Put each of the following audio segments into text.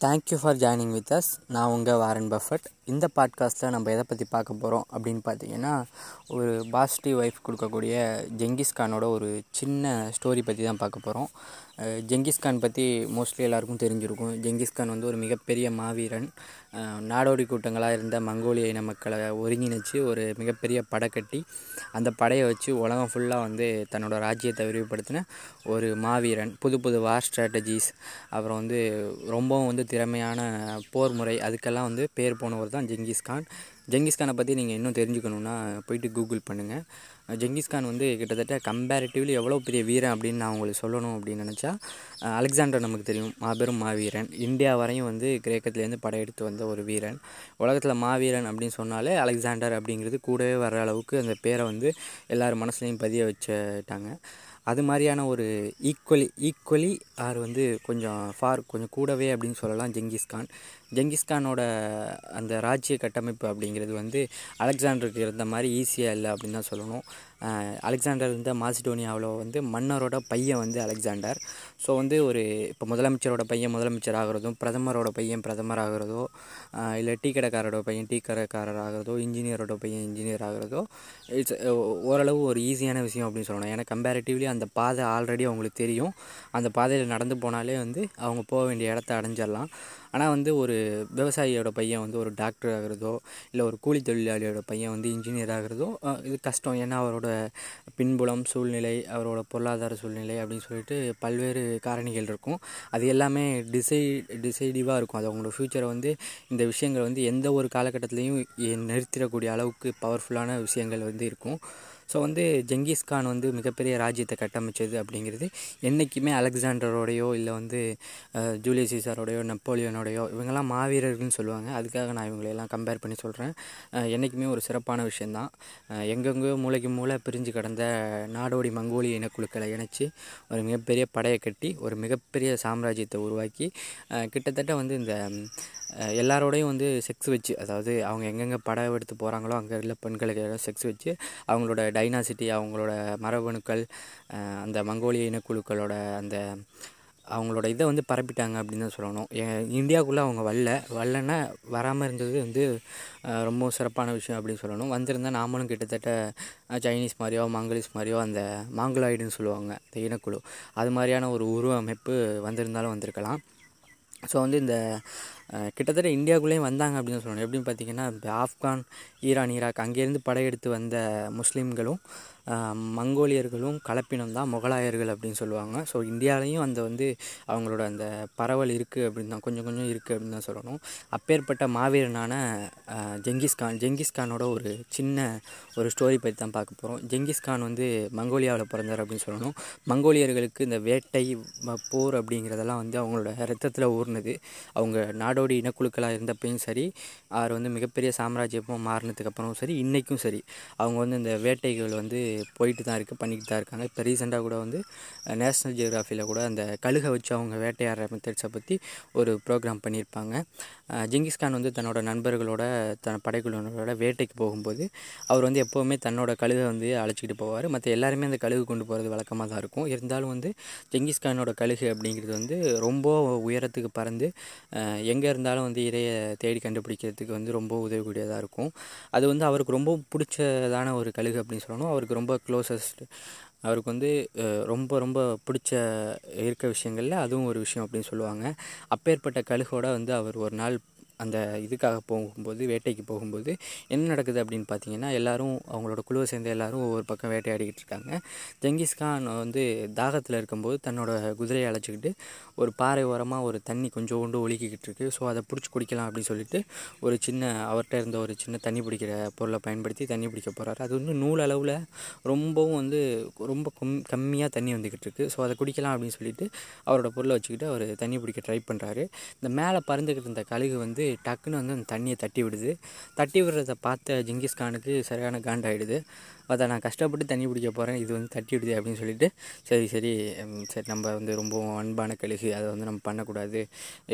Thank you for joining with us நான் உங்கள் Warren Buffett இந்த பாட்காஸ்ட்டில் நம்ம எதை பற்றி பார்க்க போகிறோம் அப்படின்னு பார்த்தீங்கன்னா ஒரு பாசிட்டிவ் வைஃப் கொடுக்கக்கூடிய ஜெங்கிஸ் கானோட ஒரு சின்ன ஸ்டோரி பற்றி தான் பார்க்க போகிறோம் ஜெங்கிஸ்கான் பற்றி மோஸ்ட்லி எல்லாருக்கும் தெரிஞ்சிருக்கும். ஜெங்கிஸ் கான் வந்து ஒரு மிகப்பெரிய மாவீரன். நாடோடி கூட்டங்களாக இருந்த மங்கோலிய இன மக்களை ஒருங்கிணைச்சு ஒரு மிகப்பெரிய படை கட்டி அந்த படையை வச்சு உலகம் ஃபுல்லாக வந்து தன்னோட ராஜ்யத்தை விரிவுபடுத்தின ஒரு மாவீரன். புது புது வார் ஸ்ட்ராட்டஜிஸ் அப்புறம் வந்து ரொம்பவும் வந்து திறமையான போர் முறை அதுக்கெல்லாம் வந்து பேர் போனவர் தான் ஜெங்கிஸ்கான் ஜெங்கிஸ்கானை பற்றி நீங்கள் இன்னும் தெரிஞ்சுக்கணுன்னா போயிட்டு கூகுள் பண்ணுங்கள் ஜெங்கிஸ்கான் வந்து கிட்டத்தட்ட கம்பேரிட்டிவ்லி எவ்வளோ பெரிய வீரன் அப்படின்னு நான் உங்களுக்கு சொல்லணும் அப்படின்னு நினச்சா அலெக்சாண்டர் நமக்கு தெரியும். மாபெரும் மாவீரன். இந்தியா வரையும் வந்து கிரேக்கத்துலேருந்து படையெடுத்து வந்த ஒரு வீரன். உலகத்தில் மாவீரன் அப்படின்னு சொன்னாலே அலெக்சாண்டர் அப்படிங்கிறது கூடவே வர்ற அளவுக்கு அந்த பேரை வந்து எல்லார் மனசுலையும் பதிய வச்சுட்டாங்க. அது மாதிரியான ஒரு ஈக்குவலி ஈக்குவலி ஆர் வந்து கொஞ்சம் ஃபார் கொஞ்சம் கூடவே அப்படின்னு சொல்லலாம் ஜெங்கிஸ்கான் ஜெங்கிஸ்கானோட அந்த ராஜ்ய கட்டமைப்பு அப்படிங்கிறது வந்து அலெக்சாண்டருக்கு இருந்த மாதிரி ஈஸியாக இல்லை அப்படின்னு தான் சொல்லணும். அலெக்சாண்டர் வந்து மாசிடோனியாவில் வந்து மன்னரோட பையன் வந்து அலெக்சாண்டர். ஸோ வந்து ஒரு இப்போ முதலமைச்சரோட பையன் முதலமைச்சர் ஆகிறதும் பிரதமரோட பையன் பிரதமர் ஆகிறதோ இல்லை டீ கடைக்காரோட பையன் டீ கடைக்காரர் ஆகிறதோ இன்ஜினியரோட பையன் இன்ஜினியர் ஆகிறதோ இட்ஸ் ஓரளவு ஒரு ஈஸியான விஷயம் அப்படின்னு சொல்லணும். ஏன்னா கம்பேரிட்டிவ்லி அந்த பாதை ஆல்ரெடி அவங்களுக்கு தெரியும். அந்த பாதையில் நடந்து போனாலே வந்து அவங்க போக வேண்டிய இடத்த அடைஞ்சிடலாம். ஆனால் வந்து ஒரு விவசாயியோட பையன் வந்து ஒரு டாக்டர் ஆகிறதோ இல்லை ஒரு கூலி தொழிலாளியோட பையன் வந்து இன்ஜினியர் ஆகிறதோ இது கஷ்டம். ஏன்னா அவரோட பின்புலம் சூழ்நிலை அவரோட பொருளாதார சூழ்நிலை அப்படின்னு சொல்லிட்டு பல்வேறு காரணிகள் இருக்கும். அது எல்லாமே டிசை டிசைடிவாக இருக்கும். அது அவங்களோட ஃப்யூச்சரை வந்து இந்த விஷயங்கள் வந்து எந்த ஒரு காலகட்டத்துலேயும் நிறுத்திடக்கூடிய அளவுக்கு பவர்ஃபுல்லான விஷயங்கள் வந்து இருக்கும். ஸோ வந்து ஜெங்கிஸ்கான் வந்து மிகப்பெரிய ராஜ்யத்தை கட்டமைச்சது அப்படிங்கிறது என்றைக்குமே அலெக்சாண்டரோடையோ இல்லை வந்து ஜூலியஸ் சீசாரோடையோ நெப்போலியனோடையோ இவங்கெல்லாம் மாவீரர்கள்னு சொல்லுவாங்க. அதுக்காக நான் இவங்களையெல்லாம் கம்பேர் பண்ணி சொல்கிறேன் என்றைக்குமே ஒரு சிறப்பான விஷயந்தான். எங்கெங்கேயோ மூளைக்கு மூளை பிரிஞ்சு கடந்த நாடோடி மங்கோலிய இனக்குழுக்களை இணைச்சி ஒரு மிகப்பெரிய படையை கட்டி ஒரு மிகப்பெரிய சாம்ராஜ்யத்தை உருவாக்கி கிட்டத்தட்ட வந்து இந்த எல்லாரோடையும் வந்து செக்ஸ் வச்சு அதாவது அவங்க எங்கெங்கே படம் எடுத்து போகிறாங்களோ அங்கே உள்ள பெண்களுக்கு செக்ஸ் வச்சு அவங்களோட டைனாசிட்டி அவங்களோட மரபணுக்கள் அந்த மங்கோலிய இனக்குழுக்களோட அந்த அவங்களோட இதை வந்து பரப்பிட்டாங்க அப்படின்னு தான் சொல்லணும். இந்தியாவுக்குள்ளே அவங்க வரல. வரலன்னா வராமல் இருந்தது வந்து ரொம்ப சிறப்பான விஷயம் அப்படின்னு சொல்லணும். வந்திருந்தால் நாமளும் கிட்டத்தட்ட சைனீஸ் மாதிரியோ மங்கலீஸ் மாதிரியோ அந்த மாங்கலாய்டுன்னு சொல்லுவாங்க இந்த இனக்குழு. அது மாதிரியான ஒரு உருவ அமைப்பு வந்திருந்தாலும் வந்திருக்கலாம். ஸோ வந்து இந்த கிட்டத்தட்ட இந்தியாவுக்குள்ளேயும் வந்தாங்க அப்படின்னு சொல்லணும். எப்படின்னு பார்த்தீங்கன்னா ஆப்கான் ஈரான் ஈராக் அங்கேருந்து படையெடுத்து வந்த முஸ்லீம்களும் மங்கோலியர்களும் கலப்பினம் தான் முகலாயர்கள் அப்படின்னு சொல்லுவாங்க. ஸோ இந்தியாவிலையும் அந்த வந்து அவங்களோட அந்த பரவல் இருக்குது அப்படின்னு தான் கொஞ்சம் கொஞ்சம் இருக்குது அப்படின்னு தான் சொல்லணும். அப்பேற்பட்ட மாவீரனான ஜெங்கிஸ்கான் ஜெங்கிஸ்கானோட ஒரு சின்ன ஒரு ஸ்டோரி பற்றி தான் பார்க்க போகிறோம் ஜெங்கிஸ்கான் வந்து மங்கோலியாவில் பிறந்தார் அப்படின்னு சொல்லணும். மங்கோலியர்களுக்கு இந்த வேட்டை போர் அப்படிங்கிறதெல்லாம் வந்து அவங்களோட ரத்தத்தில் ஊர்னது. அவங்க நாடோடி இனக்குழுக்களாக இருந்தப்பையும் சரி அவர் வந்து மிகப்பெரிய சாம்ராஜ்யமாக மாறினதுக்கப்புறமும் சரி இன்றைக்கும் சரி அவங்க வந்து இந்த வேட்டைகள் வந்து போயிட்டு தான் இருக்குது பண்ணிக்கிட்டு தான் இருக்காங்க. இப்போ ரீசெண்டாக கூட வந்து நேஷ்னல் ஜியோகிராஃபியில் கூட அந்த கழுகை வச்சு அவங்க வேட்டையாடுற மெத்தட்ஸை பற்றி ஒரு ப்ரோக்ராம் பண்ணியிருப்பாங்க. ஜிங்கிஸ்கான் வந்து தன்னோட நண்பர்களோட தன் படைக்குழுவினரோட வேட்டைக்கு போகும்போது அவர் வந்து எப்போவுமே தன்னோட கழுகை வந்து அழைச்சிக்கிட்டு போவார். மற்ற எல்லாருமே அந்த கழுகு கொண்டு போகிறது வழக்கமாக தான் இருக்கும். இருந்தாலும் வந்து ஜெங்கிஸ்கானோட கழுகு அப்படிங்கிறது வந்து ரொம்ப உயரத்துக்கு பறந்து எங்கே இருந்தாலும் வந்து இரையை தேடி கண்டுபிடிக்கிறதுக்கு வந்து ரொம்ப உதவிக்கூடியதாக இருக்கும். அது வந்து அவருக்கு ரொம்ப பிடிச்சதான ஒரு கழுகு அப்படின்னு சொல்லணும். அவருக்கு ரொம்ப க்ளோசஸ்ட் அவருக்கு வந்து ரொம்ப ரொம்ப பிடிச்ச இருக்க விஷயங்களில் அதுவும் ஒரு விஷயம் அப்படின்னு சொல்லுவாங்க. அப்பேற்பட்ட கழுகோட வந்து அவர் ஒரு நாள் அந்த இதுக்காக போகும்போது வேட்டைக்கு போகும்போது என்ன நடக்குது அப்படின்னு பார்த்தீங்கன்னா எல்லாரும் அவங்களோட குழுவை சேர்ந்த எல்லாரும் ஒவ்வொரு பக்கம் வேட்டையாடிக்கிட்டு இருக்காங்க. ஜெங்கிஸ்கான் வந்து தாகத்தில் இருக்கும்போது தன்னோட குதிரையை அழைச்சிக்கிட்டு ஒரு பாறை ஓரமாக ஒரு தண்ணி கொஞ்சோண்டு ஒழுக்கிக்கிட்டு இருக்கு. ஸோ அதை பிடிச்சி குடிக்கலாம் அப்படின்னு சொல்லிட்டு ஒரு சின்ன அவர்கிட்ட இருந்த ஒரு சின்ன தண்ணி பிடிக்கிற பொருளை பயன்படுத்தி தண்ணி பிடிக்க போகிறாரு அது வந்து நூல் அளவில் ரொம்பவும் வந்து ரொம்ப கம் கம்மியாக தண்ணி வந்துக்கிட்டு இருக்கு. ஸோ அதை குடிக்கலாம் அப்படின்னு சொல்லிட்டு அவரோட பொருளை வச்சுக்கிட்டு அவர் தண்ணி பிடிக்க ட்ரை பண்ணுறாரு இந்த மேலே பறந்துக்கிட்டு இருந்த கழுகு வந்து டக்குன்னு வந்து அந்த தண்ணியை தட்டி விடுது. தட்டி விடுறத பார்த்த ஜிங்கிஸ்கானுக்கு சரியான காண்டாயிடுது. பார்த்தா நான் கஷ்டப்பட்டு தண்ணி பிடிக்க போகிறேன் இது வந்து தட்டி விடுது அப்படின்னு சொல்லிட்டு சரி சரி. சரி நம்ம வந்து ரொம்ப அன்பான கழுகு. அதை வந்து நம்ம பண்ணக்கூடாது.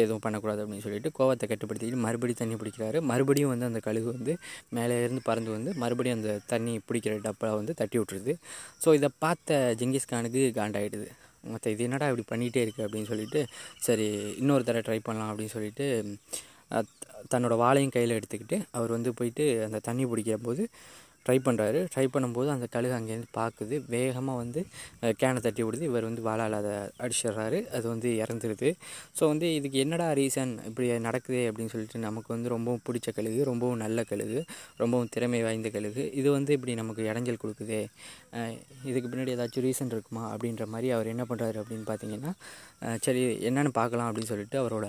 எதுவும் பண்ணக்கூடாது அப்படின்னு சொல்லிட்டு கோவத்தை கட்டுப்படுத்திக்கிட்டு மறுபடியும் தண்ணி பிடிக்கிறாரு. மறுபடியும் வந்து அந்த கழுகு வந்து மேலே இருந்து பறந்து வந்து மறுபடியும் அந்த தண்ணி பிடிக்கிற டப்பா வந்து தட்டி விட்டுருது. ஸோ இதை பார்த்த ஜிங்கிஸ்கானுக்கு காண்டாயிடுது. மற்ற இது என்னடா இப்படி பண்ணிகிட்டே இருக்குது அப்படின்னு சொல்லிட்டு சரி இன்னொரு தடவை ட்ரை பண்ணலாம் அப்படின்னு சொல்லிட்டு தன்னோட வாளையும் கையில் எடுத்துக்கிட்டு அவர் வந்து போயிட்டு அந்த தண்ணி பிடிக்கிற போது ட்ரை பண்ணுறாரு ட்ரை பண்ணும்போது அந்த கழுகு அங்கேருந்து பார்க்குது வேகமாக வந்து கேனை தட்டி விடுது. இவர் வந்து வாழால் அதை அடிச்சிடுறாரு. அது வந்து இறந்துருது. ஸோ வந்து இதுக்கு என்னடா ரீசன் இப்படி நடக்குது அப்படின்னு சொல்லிட்டு நமக்கு வந்து ரொம்பவும் பிடிச்ச கழுகு ரொம்பவும் நல்ல கழுகு ரொம்பவும் திறமை வாய்ந்த கழுகு. இது வந்து இப்படி நமக்கு இடைஞ்சல் கொடுக்குதே. இதுக்கு பின்னாடி ஏதாச்சும் ரீசன் இருக்குமா அப்படின்ற மாதிரி அவர் என்ன பண்ணுறாரு அப்படின்னு பார்த்தீங்கன்னா சரி என்னென்னு பார்க்கலாம் அப்படின்னு சொல்லிட்டு அவரோட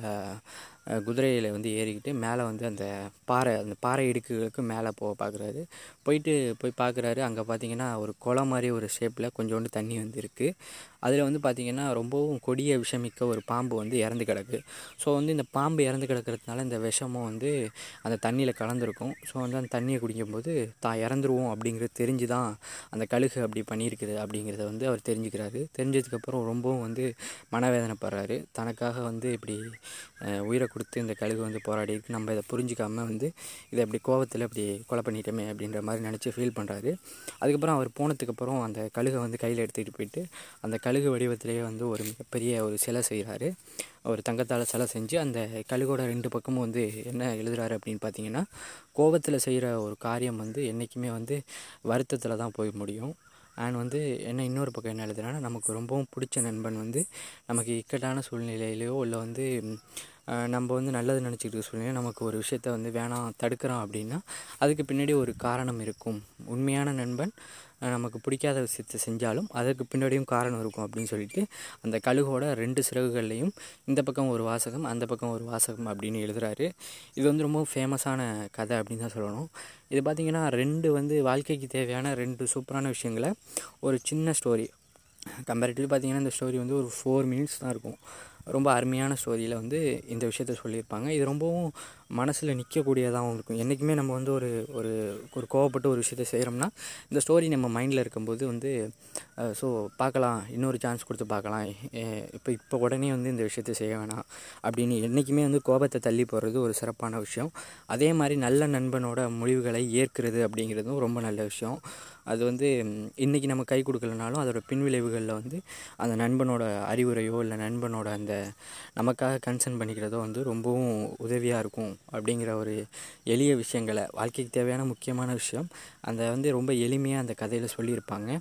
குதிரையில் வந்து ஏறிக்கிட்டு மேலே வந்து அந்த பாறை அந்த பாறை இடுக்குகளுக்கு மேலே போக பார்க்குறாரு போயிட்டு போய் பார்க்குறாரு அங்கே பார்த்தீங்கன்னா ஒரு குளம் மாதிரி ஒரு ஷேப்பில் கொஞ்சோண்டு தண்ணி வந்து இருக்குது அதில் வந்து பார்த்திங்கன்னா ரொம்பவும் கொடிய விஷமிக்க ஒரு பாம்பு வந்து இறந்து கிடக்கு. ஸோ வந்து இந்த பாம்பு இறந்து கிடக்கிறதுனால இந்த விஷமும் வந்து அந்த தண்ணியில் கலந்துருக்கும். ஸோ வந்து அந்த தண்ணியை குடிக்கும்போது தான் இறந்துருவோம் அப்படிங்கிறது தெரிஞ்சு தான் அந்த கழுகு அப்படி பண்ணியிருக்குது அப்படிங்கிறத வந்து அவர் தெரிஞ்சுக்கிறாரு. தெரிஞ்சதுக்கப்புறம் ரொம்பவும் வந்து மனவேதனைப்படுறாரு. தனக்காக வந்து இப்படி உயிரை கொடுத்து இந்த கழுகு வந்து போராடி இருக்கு நம்ம இதை புரிஞ்சிக்காமல் வந்து இதை அப்படி கோவத்தில் இப்படி கொலை பண்ணிட்டோமே அப்படின்ற மாதிரி நினச்சி ஃபீல் பண்ணுறாரு அதுக்கப்புறம் அவர் போனதுக்கப்புறம் அந்த கழுகை வந்து கையில் எடுத்துகிட்டு போயிட்டு அந்த கழு கழுகு வடிவத்திலேயே வந்து ஒரு மிகப்பெரிய ஒரு சிலை செய்கிறாரு ஒரு தங்கத்தால் சிலை செஞ்சு அந்த கழுகோட ரெண்டு பக்கமும் வந்து என்ன எழுதுறாரு அப்படின்னு பார்த்தீங்கன்னா கோபத்தில் செய்கிற ஒரு காரியம் வந்து என்றைக்குமே வந்து வருத்தத்தில் தான் போய் முடியும். அண்ட் வந்து என்ன இன்னொரு பக்கம் என்ன எழுதுறான்னா நமக்கு ரொம்பவும் பிடிச்ச நண்பன் வந்து நமக்கு இக்கட்டான சூழ்நிலையிலையோ இல்லை வந்து நம்ம வந்து நல்லது நினச்சிக்கிட்டு இருக்க நமக்கு ஒரு விஷயத்த வந்து வேணாம் தடுக்கிறான் அப்படின்னா அதுக்கு பின்னாடி ஒரு காரணம் இருக்கும். உண்மையான நண்பன் நமக்கு பிடிக்காத விஷயத்தை செஞ்சாலும் அதற்கு பின்னாடியும் காரணம் இருக்கும் அப்படின்னு சொல்லிட்டு அந்த கழுகோட ரெண்டு சிறகுகள்லையும் இந்த பக்கம் ஒரு வாசகம் அந்த பக்கம் ஒரு வாசகம் அப்படின்னு எழுதுகிறாரு இது வந்து ரொம்ப ஃபேமஸான கதை அப்படின்னு தான் சொல்லணும். இது பார்த்திங்கன்னா ரெண்டு வந்து வாழ்க்கைக்கு தேவையான ரெண்டு சூப்பரான விஷயங்களை ஒரு சின்ன ஸ்டோரி கம்பேரிட்டிவ் பார்த்தீங்கன்னா இந்த ஸ்டோரி வந்து ஒரு ஃபோர் மினிட்ஸ் தான் இருக்கும். ரொம்ப அருமையான ஸ்டோரியில் வந்து இந்த விஷயத்த சொல்லியிருப்பாங்க. இது ரொம்பவும் மனசில் நிற்கக்கூடியதாகவும் இருக்கும். என்றைக்குமே நம்ம வந்து ஒரு ஒரு ஒரு கோவப்பட்டு ஒரு விஷயத்த செய்கிறோம்னா இந்த ஸ்டோரி நம்ம மைண்டில் இருக்கும்போது வந்து ஸோ பார்க்கலாம். இன்னொரு சான்ஸ் கொடுத்து பார்க்கலாம். இப்போ இப்போ உடனே வந்து இந்த விஷயத்த செய்ய வேணாம். அப்படின்னு என்றைக்குமே வந்து கோபத்தை தள்ளி போடுறது ஒரு சிறப்பான விஷயம். அதே மாதிரி நல்ல நண்பனோட முடிவுகளை ஏற்கிறது அப்படிங்கிறதும் ரொம்ப நல்ல விஷயம். அது வந்து இன்றைக்கி நம்ம கை கொடுக்கலனாலும் அதோட பின்விளைவுகளில் வந்து அந்த நண்பனோட அறிவுரையோ இல்லை நண்பனோட அந்த நமக்காக கன்சர்ன் பண்ணிக்கிறதோ வந்து ரொம்பவும் உதவியாக இருக்கும். அப்படிங்கிற ஒரு எளிய விஷயங்களை வாழ்க்கைக்கு தேவையான முக்கியமான விஷயம். அந்த வந்து ரொம்ப எளிமையாக அந்த கதையில் சொல்லியிருப்பாங்க.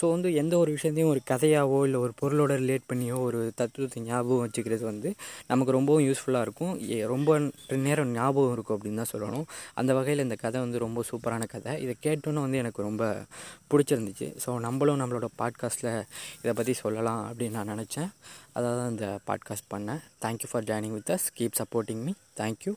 ஸோ வந்து எந்த ஒரு விஷயத்தையும் ஒரு கதையாவோ இல்லை ஒரு பொருளோட ரிலேட் பண்ணியோ ஒரு தத்துவத்தை ஞாபகம் வச்சுக்கிறது வந்து நமக்கு ரொம்பவும் யூஸ்ஃபுல்லாக இருக்கும். ஏ- ரொம்ப நேரம் ஞாபகம் இருக்கும் அப்படின்னு தான் சொல்லணும். அந்த வகையில் இந்த கதை வந்து ரொம்ப சூப்பரான கதை. இதை கேட்டோன்னு வந்து எனக்கு ரொம்ப பிடிச்சிருந்துச்சு. ஸோ நம்மளும் நம்மளோட பாட்காஸ்ட்டில் இதை பற்றி சொல்லலாம் அப்படின்னு நான் நினச்சேன். அதாவது இந்த பாட்காஸ்ட் பண்ணேன். Thank you for joining with us keep supporting me thank you